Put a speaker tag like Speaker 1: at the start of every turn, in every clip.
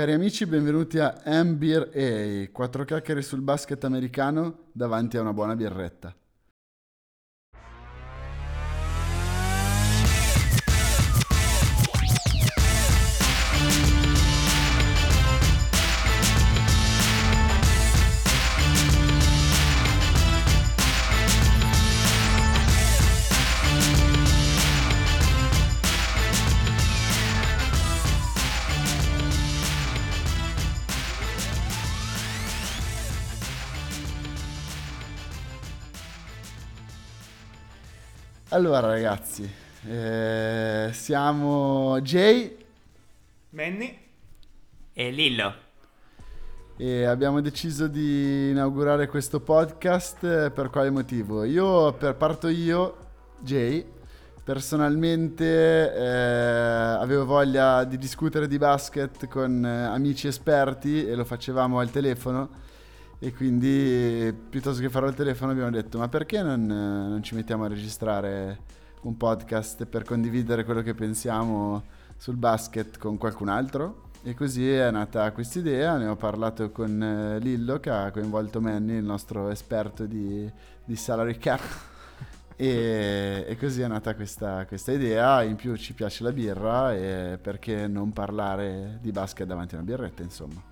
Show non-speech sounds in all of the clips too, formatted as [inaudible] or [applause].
Speaker 1: Cari amici, benvenuti a MBA, quattro chiacchiere sul basket americano davanti a una buona birretta. Allora ragazzi, eh, siamo Jay
Speaker 2: Manny
Speaker 3: e Lillo.
Speaker 1: E abbiamo deciso di inaugurare questo podcast eh, per quale motivo? Io, per, parto io, Jay, personalmente eh, avevo voglia di discutere di basket con eh, amici esperti e lo facevamo al telefono e quindi piuttosto che farlo al telefono abbiamo detto ma perché non, non ci mettiamo a registrare un podcast per condividere quello che pensiamo sul basket con qualcun altro? E così è nata questa idea, ne ho parlato con eh, Lillo che ha coinvolto Manny, il nostro esperto di, di salary cap. [laughs] E, e, così è nata questa, questa, idea. In più ci piace la birra e perché non parlare di basket davanti a una birretta, insomma.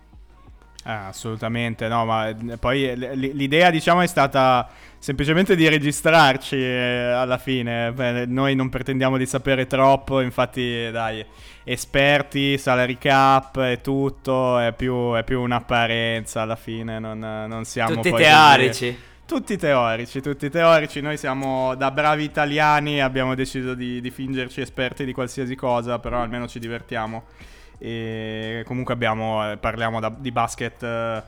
Speaker 2: Ah, assolutamente, no, ma eh, poi l'idea diciamo è stata semplicemente di registrarci eh, alla fine, Beh, noi non pretendiamo di sapere troppo, infatti dai, esperti, salary cap e tutto, è più, è più un'apparenza alla fine, non, non siamo...
Speaker 3: Tutti teorici.
Speaker 2: Così... Tutti teorici, tutti teorici, noi siamo da bravi italiani, abbiamo deciso di, di fingerci esperti di qualsiasi cosa, però almeno ci divertiamo. E comunque abbiamo, eh, parliamo da, di basket eh,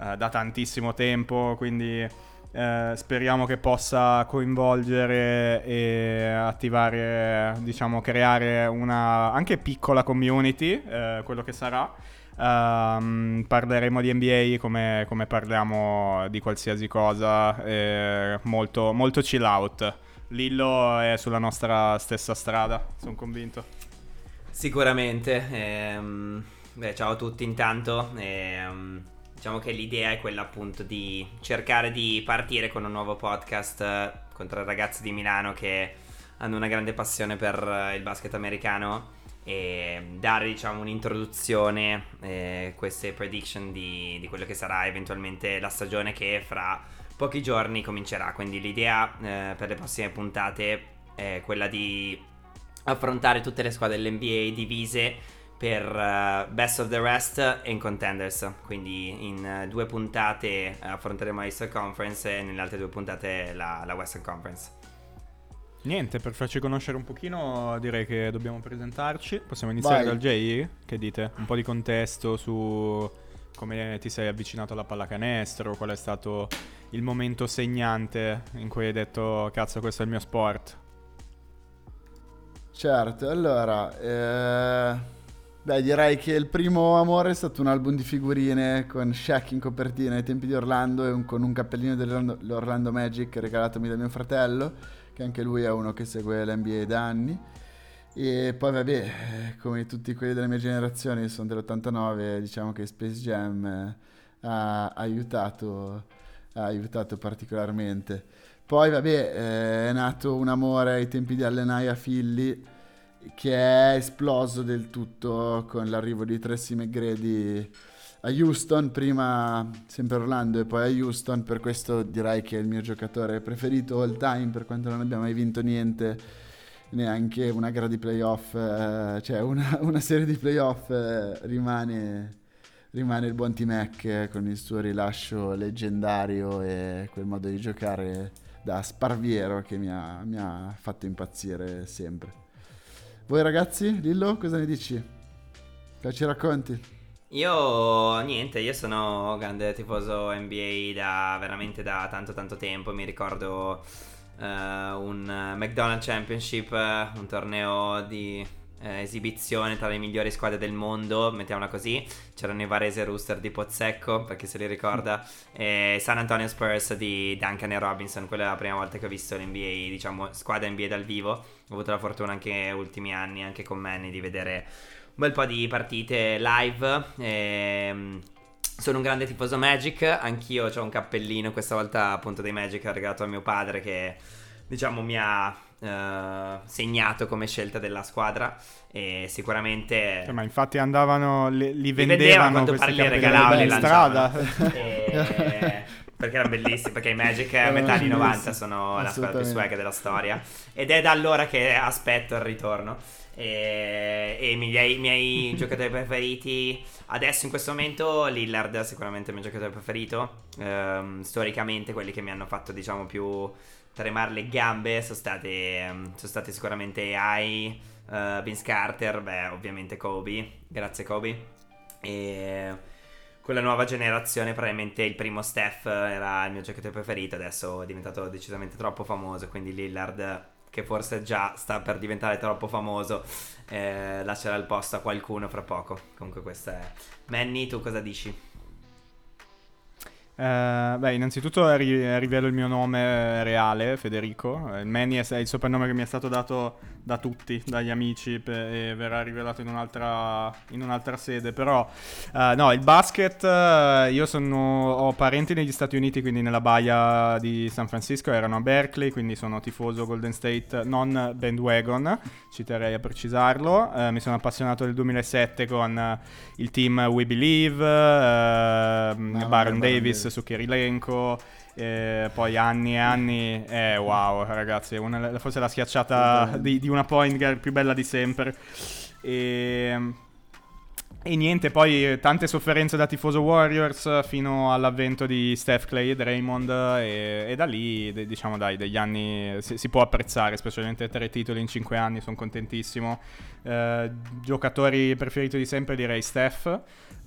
Speaker 2: eh, da tantissimo tempo, quindi eh, speriamo che possa coinvolgere e attivare, diciamo, creare una anche piccola community, eh, quello che sarà. Um, parleremo di NBA come, come, parliamo di qualsiasi cosa, eh, molto, molto chill out. Lillo è sulla nostra stessa strada, sono convinto.
Speaker 3: Sicuramente. Ehm, beh, ciao a tutti intanto. Ehm, diciamo che l'idea è quella appunto di cercare di partire con un nuovo podcast eh, con tre ragazzi di Milano che hanno una grande passione per eh, il basket americano e dare diciamo un'introduzione, eh, queste prediction di, di, quello che sarà eventualmente la stagione che fra pochi giorni comincerà. Quindi l'idea eh, per le prossime puntate è quella di affrontare tutte le squadre dell'NBA divise per uh, Best of the Rest e in Contenders. Quindi in uh, due puntate affronteremo la Eastern Conference e nelle altre due puntate la, la, Western Conference.
Speaker 2: Niente, per farci conoscere un pochino direi che dobbiamo presentarci. Possiamo iniziare Vai. dal Jay? Che dite? Un po' di contesto su come ti sei avvicinato alla pallacanestro, qual è stato il momento segnante in cui hai detto cazzo questo è il mio sport.
Speaker 1: Certo, allora, eh, beh, direi che il primo amore è stato un album di figurine con Shaq in copertina ai tempi di Orlando e un, con un cappellino dell'Orlando Magic regalatomi da mio fratello, che anche lui è uno che segue l'NBA da anni. E poi vabbè, come tutti quelli della mia generazione, sono dell'89, diciamo che Space Jam eh, ha aiutato, ha aiutato particolarmente. Poi, vabbè, eh, è nato un amore ai tempi di Allenai Philly che è esploso del tutto con l'arrivo di Tracy McGrady a Houston, prima sempre Orlando e poi a Houston, per questo direi che è il mio giocatore preferito all time, per quanto non abbia mai vinto niente, neanche una gara di playoff, eh, cioè una, [laughs] una, serie di playoff eh, rimane, rimane il buon T-Mac eh, con il suo rilascio leggendario e quel modo di giocare da sparviero che mi ha, mi ha fatto impazzire sempre. Voi ragazzi, Lillo, cosa ne dici? Cosa ci racconti?
Speaker 3: Io niente, io sono grande tifoso NBA da veramente da tanto tanto tempo, mi ricordo uh, un McDonald's Championship, un torneo di eh, esibizione tra le migliori squadre del mondo, mettiamola così. C'erano i Varese Rooster di Pozzecco, per chi se li ricorda, e San Antonio Spurs di Duncan e Robinson. Quella è la prima volta che ho visto l'NBA, diciamo, squadra NBA dal vivo. Ho avuto la fortuna anche negli ultimi anni, anche con Manny, di vedere bel po' di partite live. Ehm, sono un grande tifoso Magic, anch'io ho un cappellino questa volta appunto dei Magic regalato a mio padre che diciamo mi ha uh, segnato come scelta della squadra e sicuramente
Speaker 2: cioè, ma infatti andavano li, li vendevano,
Speaker 3: li vendevano quando regalavano in
Speaker 2: strada.
Speaker 3: E... [laughs] perché erano bellissimi perché i Magic a metà anni 90 sono la squadra più swag della storia. Ed è da allora che aspetto il ritorno. E, e i miei, miei [laughs] giocatori preferiti adesso in questo momento Lillard è sicuramente il mio giocatore preferito. Um, storicamente quelli che mi hanno fatto diciamo più tremare le gambe sono state, sono state sicuramente AI uh, Vince Carter beh ovviamente Kobe grazie Kobe e con la nuova generazione probabilmente il primo Steph era il mio giocatore preferito adesso è diventato decisamente troppo famoso quindi Lillard che forse già sta per diventare troppo famoso, eh, lascerà il posto a qualcuno fra poco. Comunque questa è... Manny, tu cosa dici?
Speaker 2: Uh, beh, innanzitutto ri- rivelo il mio nome reale, Federico. Il Manny è il soprannome che mi è stato dato da tutti, dagli amici, pe- e verrà rivelato in un'altra, in un'altra sede. Però, uh, no, il basket, uh, io sono, ho parenti negli Stati Uniti, quindi nella baia di San Francisco, erano a Berkeley, quindi sono tifoso Golden State, non bandwagon, ci terrei a precisarlo. mi sono appassionato nel 2007 con il team We Believe, no, Baron Davis su Kirilenko. Eh, poi anni e anni, eh, wow, ragazzi, una, forse la schiacciata di, di, una point guard più bella di sempre. E, e niente, poi tante sofferenze da tifoso Warriors fino all'avvento di Steph Clay e Draymond. E, e da lì, diciamo, dai, degli anni si, si, può apprezzare, specialmente tre titoli in cinque anni, sono contentissimo. Eh, giocatori preferiti di sempre, direi Steph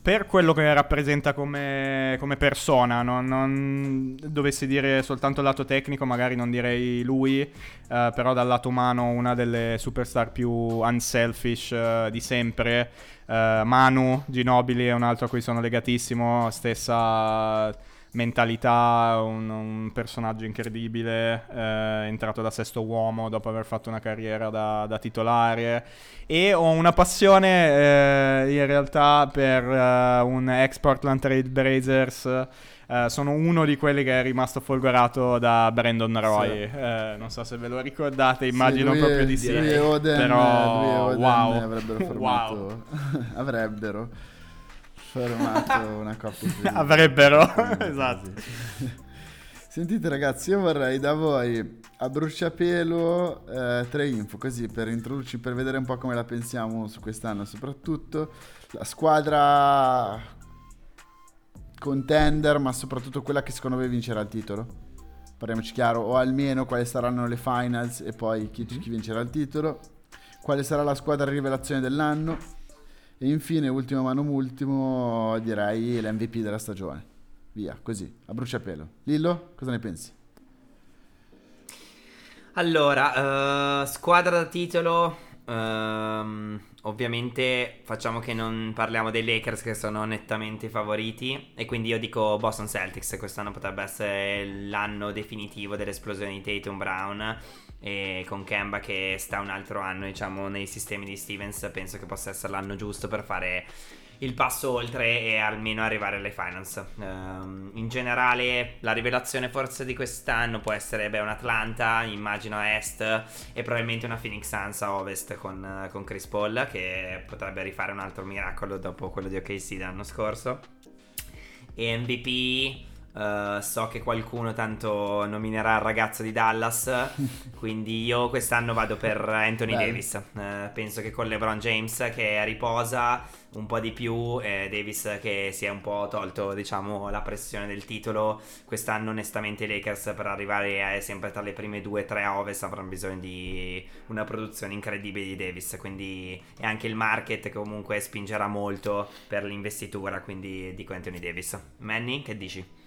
Speaker 2: per quello che rappresenta come, come persona, non, non, dovessi dire soltanto il lato tecnico, magari non direi lui, uh, però dal lato umano una delle superstar più unselfish uh, di sempre. Uh, Manu Ginobili è un altro a cui sono legatissimo, stessa mentalità, un, un personaggio incredibile, eh, entrato da sesto uomo dopo aver fatto una carriera da, da titolare e ho una passione eh, in realtà per uh, un ex Portland Trade Blazers Uh, sono uno di quelli che è rimasto folgorato da Brandon Roy. Sì. Uh, non so se ve lo ricordate, immagino
Speaker 1: sì,
Speaker 2: proprio di sì.
Speaker 1: Lui Oden,
Speaker 2: però
Speaker 1: lui Oden
Speaker 2: wow.
Speaker 1: avrebbero formato. [laughs]
Speaker 2: wow. [laughs]
Speaker 1: avrebbero formato [laughs] una coppia.
Speaker 2: Avrebbero, esatto. [laughs]
Speaker 1: Sentite ragazzi, io vorrei da voi a bruciapelo eh, tre info così per introdurci, per vedere un po' come la pensiamo su quest'anno soprattutto. La squadra contender, ma soprattutto quella che secondo voi vincerà il titolo. Parliamoci chiaro, o almeno quali saranno le finals e poi chi, chi vincerà il titolo. Quale sarà la squadra rivelazione dell'anno e infine, ultimo ma non ultimo, direi l'MVP della stagione. Via, così, a bruciapelo. Lillo, cosa ne pensi?
Speaker 3: Allora, uh, squadra da titolo. Uh, ovviamente facciamo che non parliamo dei Lakers che sono nettamente favoriti e quindi io dico Boston Celtics quest'anno potrebbe essere l'anno definitivo dell'esplosione di Tatum Brown e con Kemba che sta un altro anno diciamo nei sistemi di Stevens penso che possa essere l'anno giusto per fare il passo oltre e almeno arrivare alle finals. Um, in generale la rivelazione forse di quest'anno può essere beh, un Atlanta immagino a est e probabilmente una Phoenix Suns a ovest con, con Chris Paul che potrebbe rifare un altro miracolo dopo quello di OKC l'anno scorso. E MVP Uh, so che qualcuno tanto nominerà il ragazzo di Dallas, [laughs] quindi io quest'anno vado per Anthony Beh. Davis. Uh, penso che con LeBron James che riposa un po' di più, e Davis che si è un po' tolto diciamo la pressione del titolo, quest'anno onestamente i Lakers per arrivare a, sempre tra le prime due o tre a ovest avranno bisogno di una produzione incredibile di Davis, quindi è anche il market che comunque spingerà molto per l'investitura, quindi dico Anthony Davis. Manny, che dici?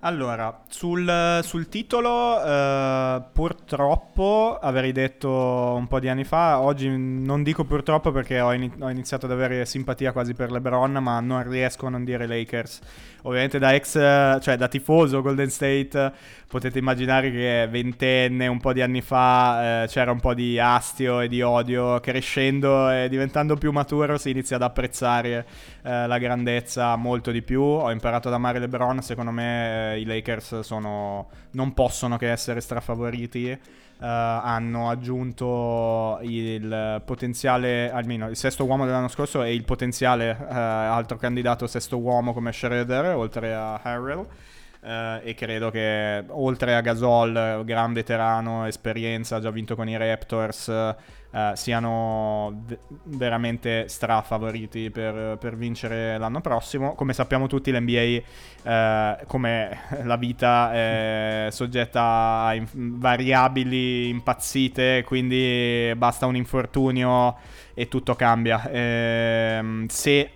Speaker 2: Allora, sul, sul titolo, eh, purtroppo avrei detto un po' di anni fa, oggi non dico purtroppo perché ho, in- ho iniziato ad avere simpatia quasi per LeBron, ma non riesco a non dire Lakers. Ovviamente da ex, cioè da tifoso Golden State, potete immaginare che ventenne, un po' di anni fa, eh, c'era un po' di astio e di odio, crescendo e diventando più maturo si inizia ad apprezzare eh, la grandezza molto di più. Ho imparato ad amare LeBron, secondo me eh, i Lakers sono, non possono che essere strafavoriti. Uh, hanno aggiunto il potenziale, almeno il sesto uomo dell'anno scorso e il potenziale uh, altro candidato sesto uomo come Schroeder, oltre a Harrell. Uh, e credo che oltre a Gasol, gran veterano, esperienza, già vinto con i Raptors, uh, siano v- veramente strafavoriti per, per vincere l'anno prossimo. Come sappiamo tutti l'NBA, uh, come la vita, è soggetta a in- variabili impazzite, quindi basta un infortunio e tutto cambia. Ehm, se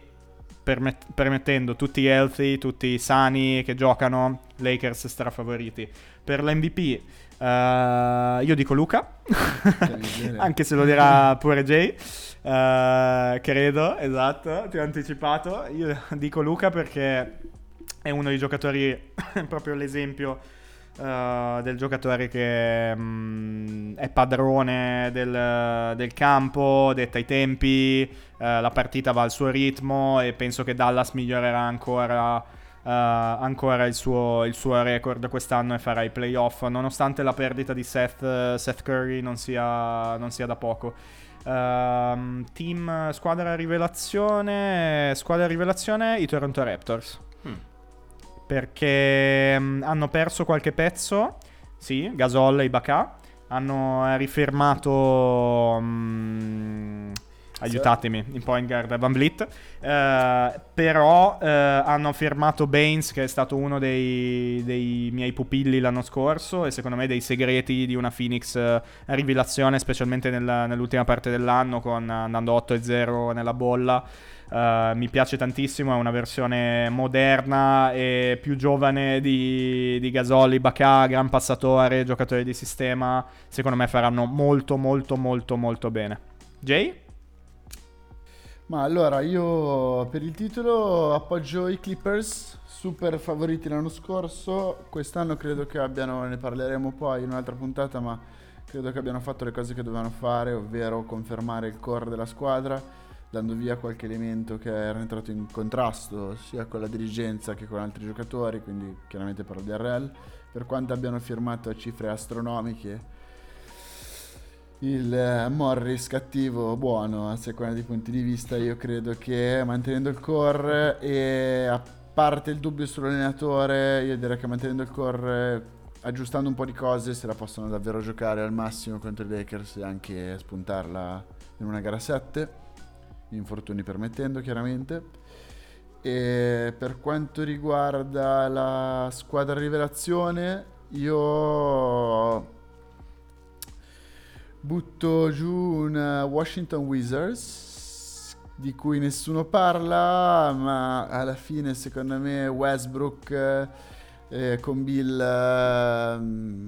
Speaker 2: permet- permettendo tutti healthy, tutti sani che giocano, Lakers strafavoriti. Per l'MVP uh, io dico Luca, [laughs] anche se lo dirà pure Jay. Uh, credo, esatto, ti ho anticipato. Io dico Luca perché è uno dei giocatori, [laughs] proprio l'esempio Uh, del giocatore che um, è padrone del, del, campo, detta i tempi, uh, la partita va al suo ritmo e penso che Dallas migliorerà ancora, uh, ancora il, suo, il, suo, record quest'anno e farà i playoff, nonostante la perdita di Seth, Seth Curry non sia, non sia da poco. Ehm, team squadra rivelazione, squadra rivelazione i Toronto Raptors perché um, hanno perso qualche pezzo, sì, Gasol e Ibaka, hanno rifermato... Um, aiutatemi, in point guard Van Vliet, uh, però uh, hanno firmato Baines che è stato uno dei, dei, miei pupilli l'anno scorso e secondo me dei segreti di una Phoenix uh, rivelazione, specialmente nella, nell'ultima parte dell'anno con andando 8-0 nella bolla. Uh, mi piace tantissimo, è una versione moderna e più giovane di, di Gasoli, Bacà, gran passatore, giocatore di sistema. Secondo me faranno molto molto molto molto bene. Jay?
Speaker 1: Ma allora io per il titolo appoggio i Clippers, super favoriti l'anno scorso, quest'anno credo che abbiano, ne parleremo poi in un'altra puntata, ma credo che abbiano fatto le cose che dovevano fare, ovvero confermare il core della squadra dando via qualche elemento che era entrato in contrasto sia con la dirigenza che con altri giocatori, quindi chiaramente parlo di RL, per quanto abbiano firmato a cifre astronomiche il Morris cattivo buono a seconda dei punti di vista, io credo che mantenendo il core e a parte il dubbio sull'allenatore, io direi che mantenendo il core aggiustando un po' di cose se la possono davvero giocare al massimo contro i Lakers e anche spuntarla in una gara 7 infortuni permettendo chiaramente. E per quanto riguarda la squadra rivelazione, io butto giù un Washington Wizards di cui nessuno parla, ma alla fine secondo me Westbrook eh, con Bill eh,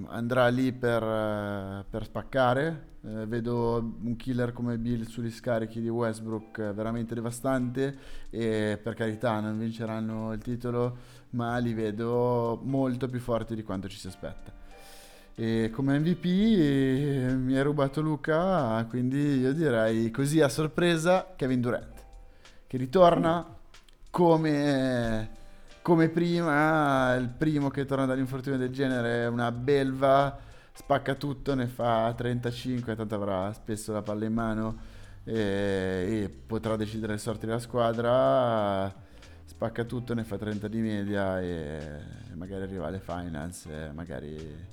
Speaker 1: andrà lì per, eh, per spaccare eh, vedo un killer come Bill sugli scarichi di Westbrook eh, veramente devastante e per carità non vinceranno il titolo, ma li vedo molto più forti di quanto ci si aspetta. E come MVP eh, mi ha rubato Luca, quindi io direi così a sorpresa Kevin Durant, che ritorna come, come prima, il primo che torna dall'infortunio del genere una belva spacca tutto, ne fa 35, tanto avrà spesso la palla in mano e, e potrà decidere le sorti della squadra. Spacca tutto, ne fa 30 di media e magari arriva alle finals, magari,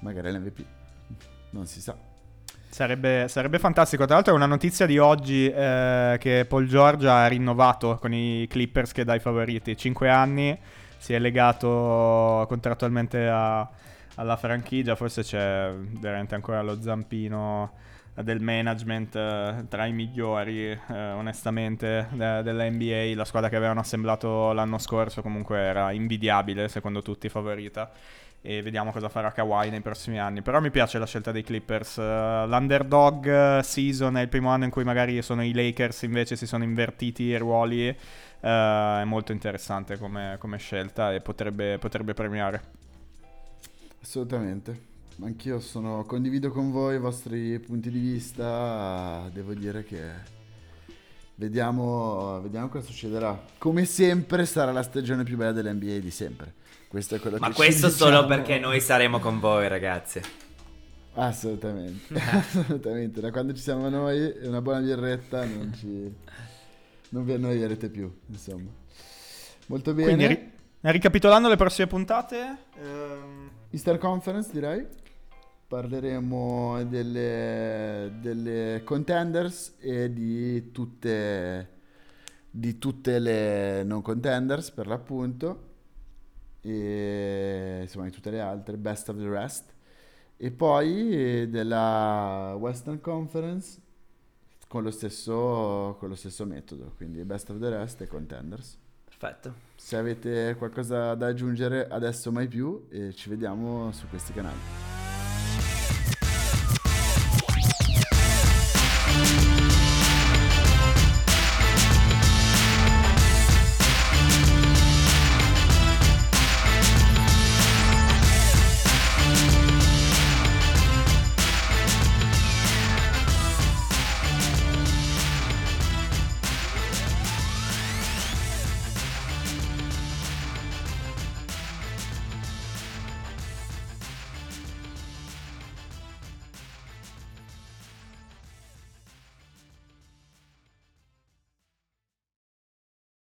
Speaker 1: magari l'MVP. Non si sa.
Speaker 2: Sarebbe, sarebbe, fantastico. Tra l'altro, è una notizia di oggi eh, che Paul George ha rinnovato con i Clippers che dai favoriti. 5 anni, si è legato contrattualmente a, alla franchigia, forse c'è veramente ancora lo zampino del management eh, tra i migliori, eh, onestamente, de- della NBA. La squadra che avevano assemblato l'anno scorso comunque era invidiabile, secondo tutti favorita. E vediamo cosa farà Kawhi nei prossimi anni. Però mi piace la scelta dei Clippers. Uh, l'underdog season è il primo anno in cui magari sono i Lakers, invece si sono invertiti i ruoli. Uh, è molto interessante come, come scelta e potrebbe, potrebbe premiare.
Speaker 1: Assolutamente. Anch'io sono, condivido con voi i vostri punti di vista. Devo dire che vediamo, vediamo cosa succederà. Come sempre sarà la stagione più bella dell'NBA di sempre. Questo è quello
Speaker 3: Ma
Speaker 1: che
Speaker 3: questo
Speaker 1: diciamo.
Speaker 3: solo perché noi saremo con voi, ragazzi.
Speaker 1: Assolutamente, [laughs] assolutamente. Da quando ci siamo noi, una buona birretta non, ci... non vi annoierete più, insomma. Molto bene.
Speaker 2: Quindi, ri- ricapitolando le prossime puntate, ehm...
Speaker 1: Easter Conference direi. Parleremo delle, delle contenders e di tutte, di tutte le non contenders per l'appunto e insomma di tutte le altre, best of the rest. E poi della Western Conference con lo stesso, con lo stesso metodo, quindi best of the rest e contenders.
Speaker 3: Perfetto.
Speaker 1: Se avete qualcosa da aggiungere adesso mai più e ci vediamo su questi canali.